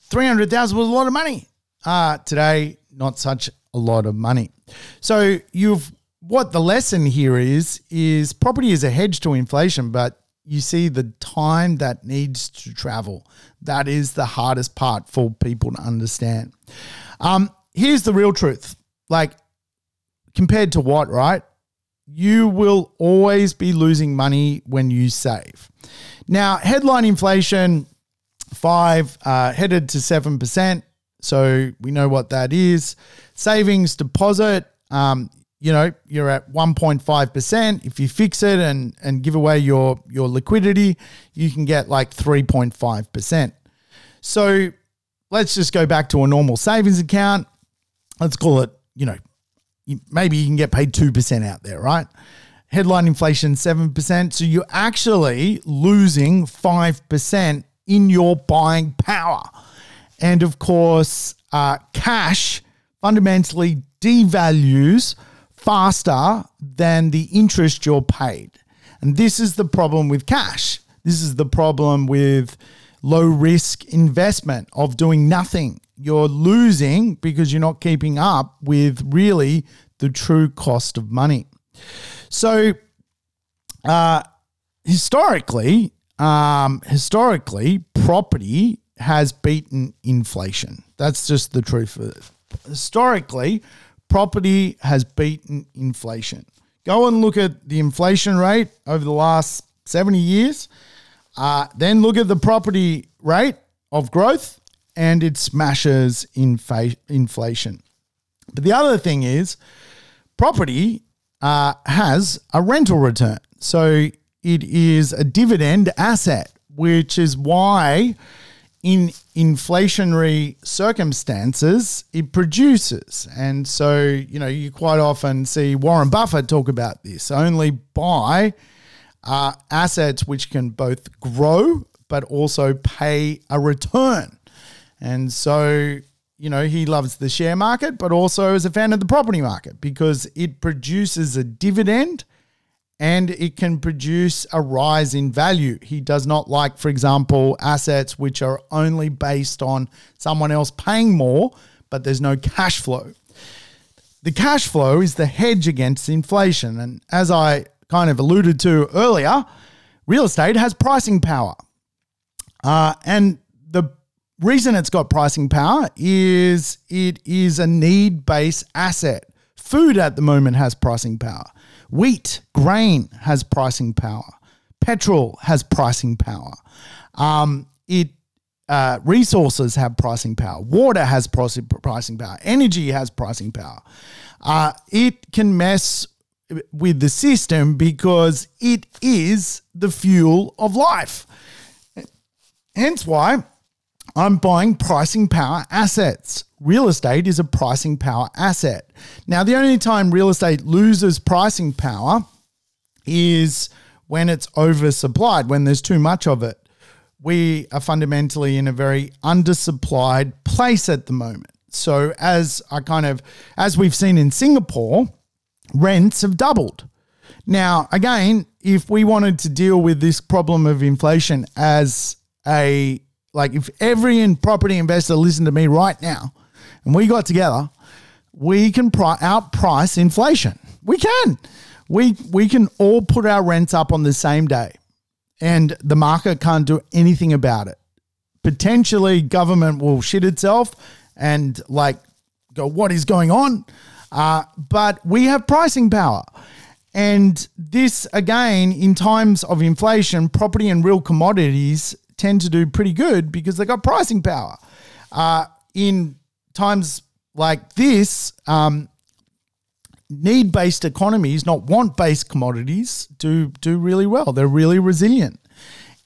300,000 was a lot of money. Uh, today, not such a lot of money. So you've what the lesson here is is property is a hedge to inflation, but you see the time that needs to travel. That is the hardest part for people to understand. Um, here's the real truth. Like, compared to what, right? You will always be losing money when you save. Now, headline inflation, five, uh, headed to 7%. So we know what that is. Savings deposit, um, you know, you're at 1.5%. If you fix it and, and give away your, your liquidity, you can get like 3.5%. So let's just go back to a normal savings account let's call it, you know, maybe you can get paid 2% out there, right? Headline inflation 7%. So you're actually losing 5% in your buying power. And of course, uh, cash fundamentally devalues faster than the interest you're paid. And this is the problem with cash. This is the problem with low risk investment of doing nothing you're losing because you're not keeping up with really the true cost of money. So, uh, historically, um, historically, property has beaten inflation. That's just the truth of it. Historically, property has beaten inflation. Go and look at the inflation rate over the last 70 years. Uh, then look at the property rate of growth and it smashes infa- inflation. But the other thing is, property uh, has a rental return. So it is a dividend asset, which is why in inflationary circumstances it produces. And so, you know, you quite often see Warren Buffett talk about this only buy uh, assets which can both grow but also pay a return. And so, you know, he loves the share market, but also is a fan of the property market because it produces a dividend and it can produce a rise in value. He does not like, for example, assets which are only based on someone else paying more, but there's no cash flow. The cash flow is the hedge against inflation. And as I kind of alluded to earlier, real estate has pricing power. Uh, and the reason it's got pricing power is it is a need based asset. Food at the moment has pricing power. Wheat, grain has pricing power. Petrol has pricing power. Um, it uh, resources have pricing power. Water has pricing power. Energy has pricing power. Uh, it can mess with the system because it is the fuel of life. Hence why I'm buying pricing power assets. Real estate is a pricing power asset. Now, the only time real estate loses pricing power is when it's oversupplied, when there's too much of it. We are fundamentally in a very undersupplied place at the moment. So, as I kind of, as we've seen in Singapore, rents have doubled. Now, again, if we wanted to deal with this problem of inflation as a like if every property investor listened to me right now and we got together, we can pri- outprice inflation. We can. We we can all put our rents up on the same day and the market can't do anything about it. Potentially government will shit itself and like go what is going on? Uh, but we have pricing power. And this, again, in times of inflation, property and real commodities tend to do pretty good because they got pricing power. Uh, in times like this, um, need based economies, not want based commodities, do do really well. They're really resilient.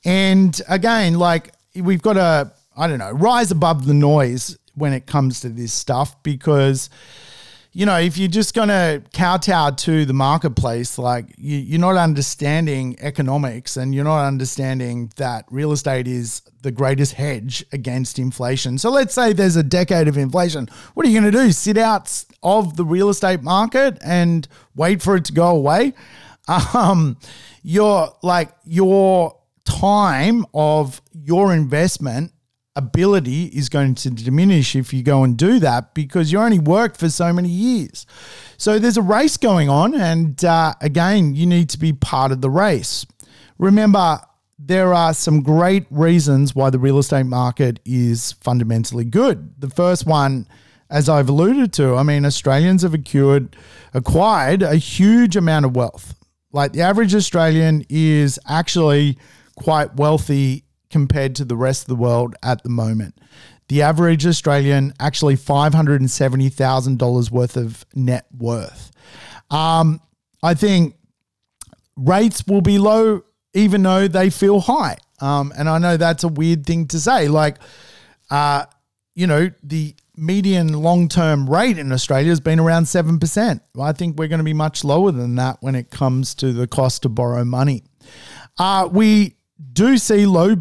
And again, like we've got to, I don't know, rise above the noise when it comes to this stuff because you know, if you're just going to kowtow to the marketplace, like you, are not understanding economics and you're not understanding that real estate is the greatest hedge against inflation. So let's say there's a decade of inflation. What are you going to do? Sit out of the real estate market and wait for it to go away? Um, your like your time of your investment ability is going to diminish if you go and do that because you only worked for so many years. So there's a race going on, and uh, again, you need to be part of the race. Remember, there are some great reasons why the real estate market is fundamentally good. The first one, as I've alluded to, I mean, Australians have acquired, acquired a huge amount of wealth. Like the average Australian is actually quite wealthy compared to the rest of the world at the moment. The average Australian actually $570,000 worth of net worth. Um, I think rates will be low even though they feel high. Um, and I know that's a weird thing to say. Like, uh, you know, the median long term rate in Australia has been around 7%. I think we're going to be much lower than that when it comes to the cost to borrow money. Uh, we do see low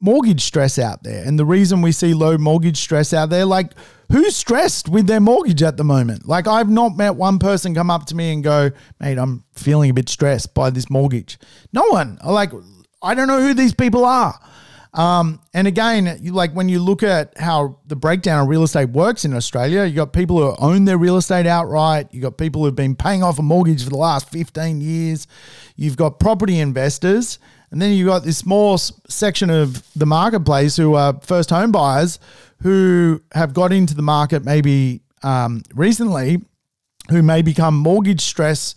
mortgage stress out there. And the reason we see low mortgage stress out there, like who's stressed with their mortgage at the moment? Like I've not met one person come up to me and go, mate, I'm feeling a bit stressed by this mortgage. No one. Like, I don't know who these people are. Um, and again, you, like when you look at how the breakdown of real estate works in Australia, you got people who own their real estate outright. You got people who've been paying off a mortgage for the last 15 years. You've got property investors and then you've got this small section of the marketplace who are first home buyers who have got into the market maybe um, recently, who may become mortgage stress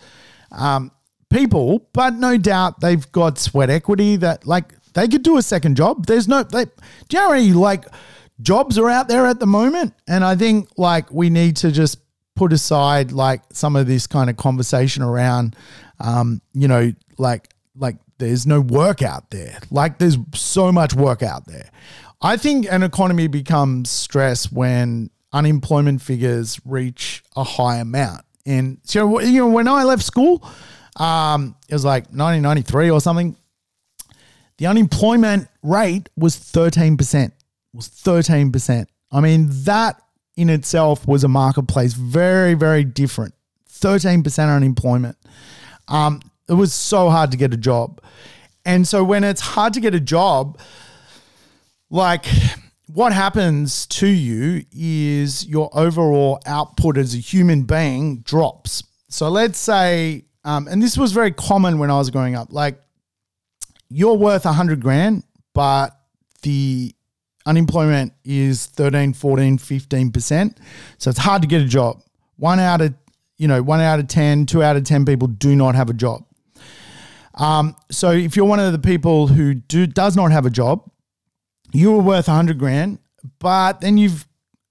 um, people, but no doubt they've got sweat equity that like they could do a second job. There's no, they, generally like jobs are out there at the moment. And I think like we need to just put aside like some of this kind of conversation around, um, you know, like, like there's no work out there. Like there's so much work out there. I think an economy becomes stress when unemployment figures reach a high amount. And so, you know, when I left school, um, it was like 1993 or something. The unemployment rate was 13%. Was 13%. I mean, that in itself was a marketplace very, very different. 13% unemployment. Um, it was so hard to get a job. And so when it's hard to get a job, like what happens to you is your overall output as a human being drops. So let's say, um, and this was very common when I was growing up, like you're worth a hundred grand, but the unemployment is 13, 14, 15%. So it's hard to get a job. One out of, you know, one out of 10, two out of 10 people do not have a job. Um, so if you're one of the people who do does not have a job, you were worth 100 grand, but then you've,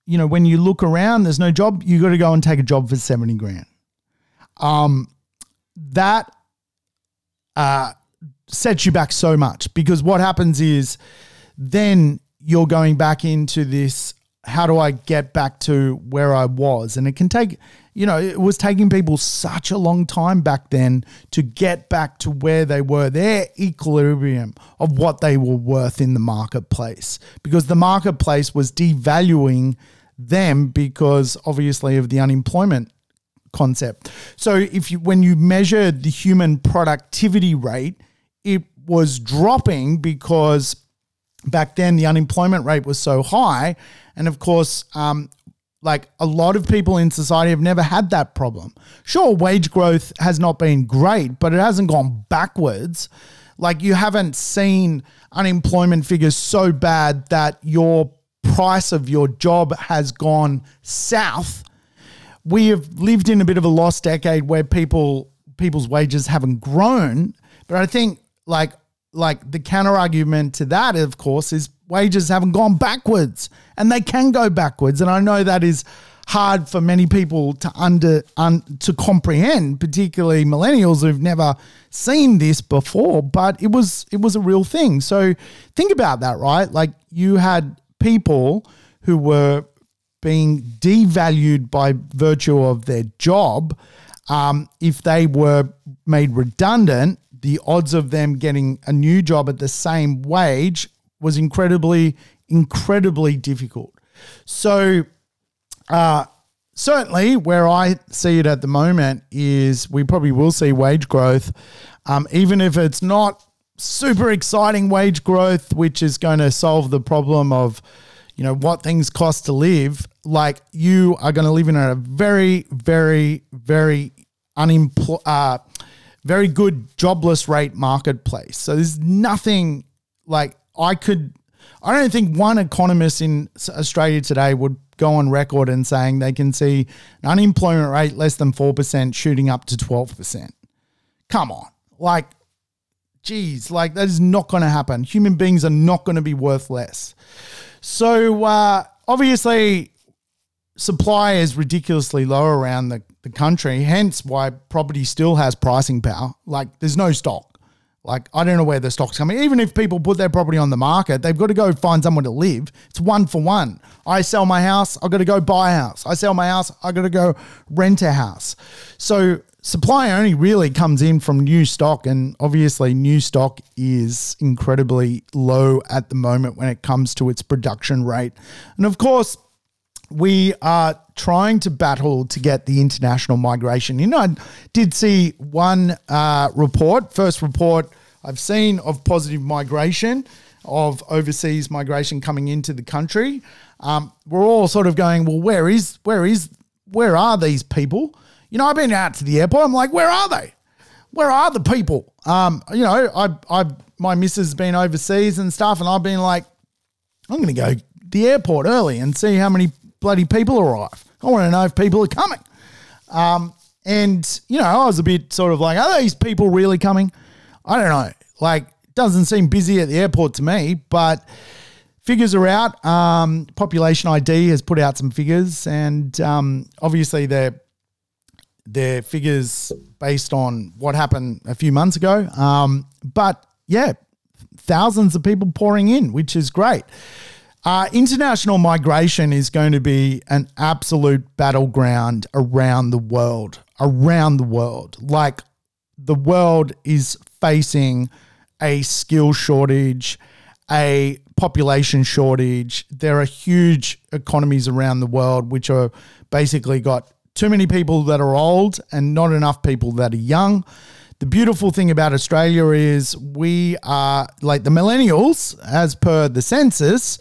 you know, when you look around, there's no job, you got to go and take a job for 70 grand. Um, that uh, sets you back so much because what happens is then you're going back into this how do I get back to where I was? And it can take, you know, it was taking people such a long time back then to get back to where they were, their equilibrium of what they were worth in the marketplace, because the marketplace was devaluing them because obviously of the unemployment concept. So if you when you measure the human productivity rate, it was dropping because back then the unemployment rate was so high and of course um, like a lot of people in society have never had that problem. Sure wage growth has not been great but it hasn't gone backwards. Like you haven't seen unemployment figures so bad that your price of your job has gone south. We have lived in a bit of a lost decade where people people's wages haven't grown. But i think like like the counter argument to that, of course, is wages haven't gone backwards and they can go backwards. And I know that is hard for many people to under un, to comprehend, particularly millennials who've never seen this before. But it was it was a real thing. So think about that, right? Like you had people who were being devalued by virtue of their job. Um, if they were made redundant, the odds of them getting a new job at the same wage was incredibly, incredibly difficult. So, uh, certainly where I see it at the moment is we probably will see wage growth, um, even if it's not super exciting wage growth, which is going to solve the problem of, you know, what things cost to live. Like you are going to live in a very, very, very unemployed. Uh, very good jobless rate marketplace. So there's nothing like I could. I don't think one economist in Australia today would go on record and saying they can see an unemployment rate less than 4% shooting up to 12%. Come on. Like, geez, like that is not going to happen. Human beings are not going to be worth less. So, uh, obviously, supply is ridiculously low around the the country, hence why property still has pricing power. Like there's no stock. Like I don't know where the stock's coming. Even if people put their property on the market, they've got to go find somewhere to live. It's one for one. I sell my house, I've got to go buy a house. I sell my house, I've got to go rent a house. So supply only really comes in from new stock, and obviously new stock is incredibly low at the moment when it comes to its production rate. And of course, we are trying to battle to get the international migration in. I did see one uh, report, first report I've seen of positive migration, of overseas migration coming into the country. Um, we're all sort of going, well, where is, where is, where are these people? You know, I've been out to the airport. I'm like, where are they? Where are the people? Um, you know, I, I, my missus has been overseas and stuff, and I've been like, I'm going to go the airport early and see how many bloody people arrive. I want to know if people are coming. Um, and, you know, I was a bit sort of like, are these people really coming? I don't know. Like, doesn't seem busy at the airport to me, but figures are out. Um, Population ID has put out some figures, and um, obviously they're they're figures based on what happened a few months ago. Um, but yeah, thousands of people pouring in, which is great. Uh, international migration is going to be an absolute battleground around the world. Around the world. Like the world is facing a skill shortage, a population shortage. There are huge economies around the world which are basically got too many people that are old and not enough people that are young. The beautiful thing about Australia is we are like the millennials, as per the census,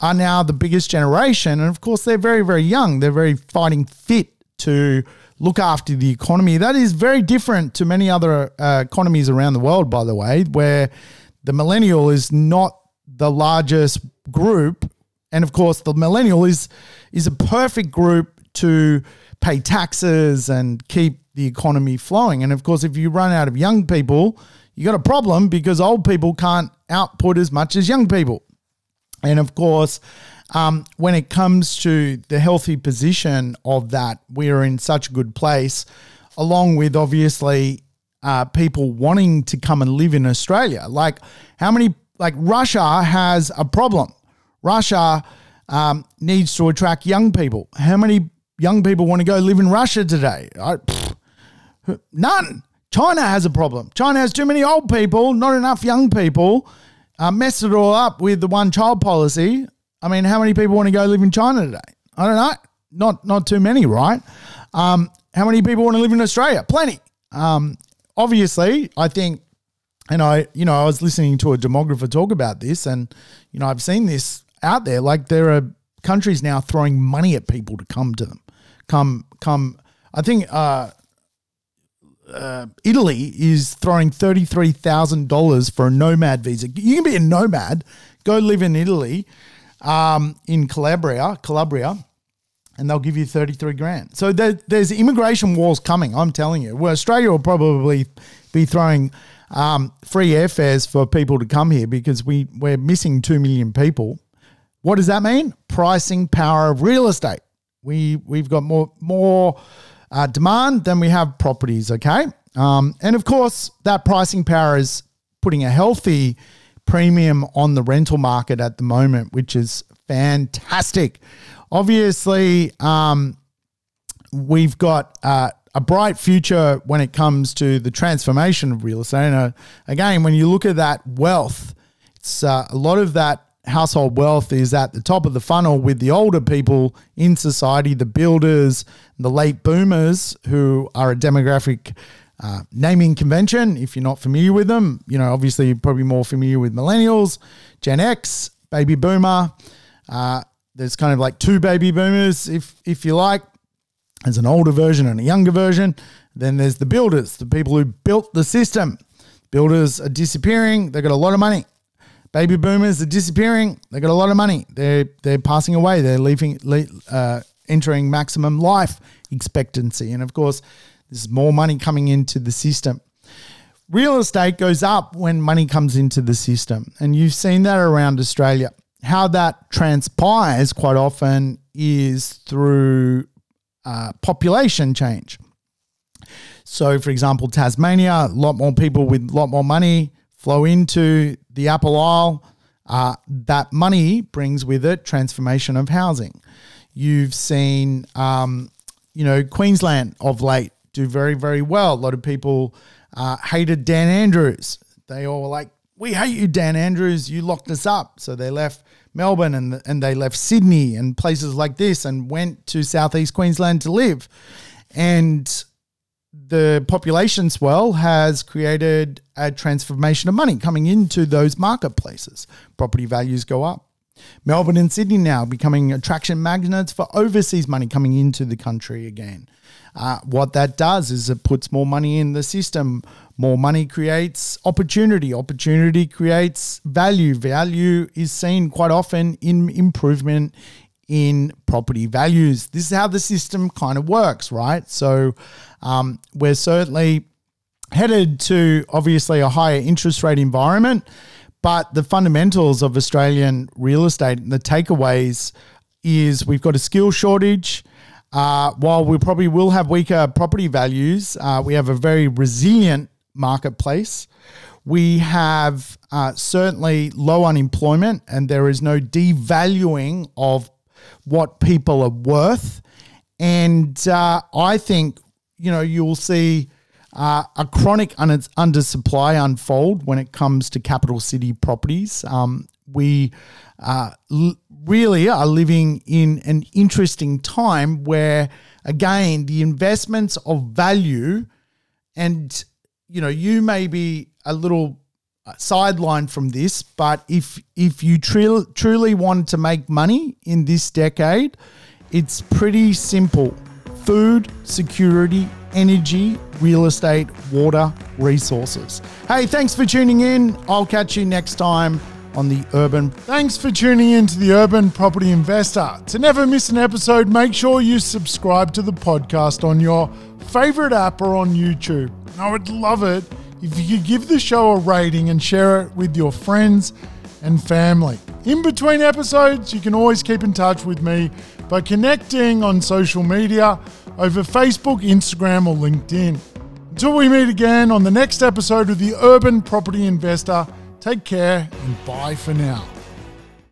are now the biggest generation. And of course, they're very, very young. They're very fighting fit to look after the economy. That is very different to many other uh, economies around the world, by the way, where the millennial is not the largest group. And of course, the millennial is is a perfect group to pay taxes and keep the economy flowing. And of course, if you run out of young people, you got a problem because old people can't output as much as young people. And of course, um, when it comes to the healthy position of that, we are in such a good place, along with obviously uh, people wanting to come and live in Australia. Like, how many, like, Russia has a problem. Russia um, needs to attract young people. How many young people want to go live in Russia today? I, none. China has a problem. China has too many old people, not enough young people. Uh, messed it all up with the one child policy. I mean, how many people want to go live in China today? I don't know. Not not too many, right? Um, how many people want to live in Australia? Plenty. Um, obviously, I think, and I, you know, I was listening to a demographer talk about this, and you know, I've seen this out there. Like there are countries now throwing money at people to come to them. Come, come. I think uh, uh, Italy is throwing thirty three thousand dollars for a nomad visa. You can be a nomad, go live in Italy, um, in Calabria, Calabria, and they'll give you thirty three grand. So there, there's immigration wars coming. I'm telling you. Well, Australia will probably be throwing um, free airfares for people to come here because we we're missing two million people. What does that mean? Pricing power of real estate. We we've got more more uh, demand than we have properties. Okay, um, and of course that pricing power is putting a healthy premium on the rental market at the moment, which is fantastic. Obviously, um, we've got uh, a bright future when it comes to the transformation of real estate. And uh, again, when you look at that wealth, it's uh, a lot of that household wealth is at the top of the funnel with the older people in society, the builders, the late boomers, who are a demographic uh, naming convention. If you're not familiar with them, you know, obviously you're probably more familiar with millennials, Gen X, baby boomer. Uh, there's kind of like two baby boomers, if if you like. There's an older version and a younger version. Then there's the builders, the people who built the system. Builders are disappearing. They've got a lot of money. Baby boomers are disappearing. They've got a lot of money. They're they're passing away. They're leaving, uh, entering maximum life expectancy, and of course, there's more money coming into the system. Real estate goes up when money comes into the system, and you've seen that around Australia. How that transpires quite often is through uh, population change. So, for example, Tasmania, a lot more people with a lot more money flow into the Apple Isle. Uh, that money brings with it transformation of housing. You've seen, um, you know, Queensland of late do very, very well. A lot of people uh, hated Dan Andrews. They all were like, "We hate you, Dan Andrews. You locked us up." So they left Melbourne and and they left Sydney and places like this and went to southeast Queensland to live. And the population swell has created a transformation of money coming into those marketplaces. Property values go up. Melbourne and Sydney now becoming attraction magnets for overseas money coming into the country again. Uh, what that does is it puts more money in the system. More money creates opportunity. Opportunity creates value. Value is seen quite often in improvement in property values. This is how the system kind of works, right? So um, we're certainly headed to obviously a higher interest rate environment, but the fundamentals of Australian real estate and the takeaways is we've got a skill shortage. Uh, while we probably will have weaker property values, uh, we have a very resilient marketplace. We have uh, certainly low unemployment, and there is no devaluing of what people are worth. And uh, I think, you know, you'll see uh, a chronic un- undersupply unfold when it comes to capital city properties. Um, we uh, really are living in an interesting time where, again, the investments of value, and you know, you may be a little uh, sidelined from this, but if if you tr- truly want to make money in this decade, it's pretty simple: food security, energy, real estate, water, resources. Hey, thanks for tuning in. I'll catch you next time on the Urban. Thanks for tuning in to the Urban Property Investor. To never miss an episode, make sure you subscribe to the podcast on your favorite app or on YouTube. And I would love it if you could give the show a rating and share it with your friends and family. In between episodes, you can always keep in touch with me by connecting on social media over Facebook, Instagram, or LinkedIn. Until we meet again on the next episode of the Urban Property Investor, take care and bye for now.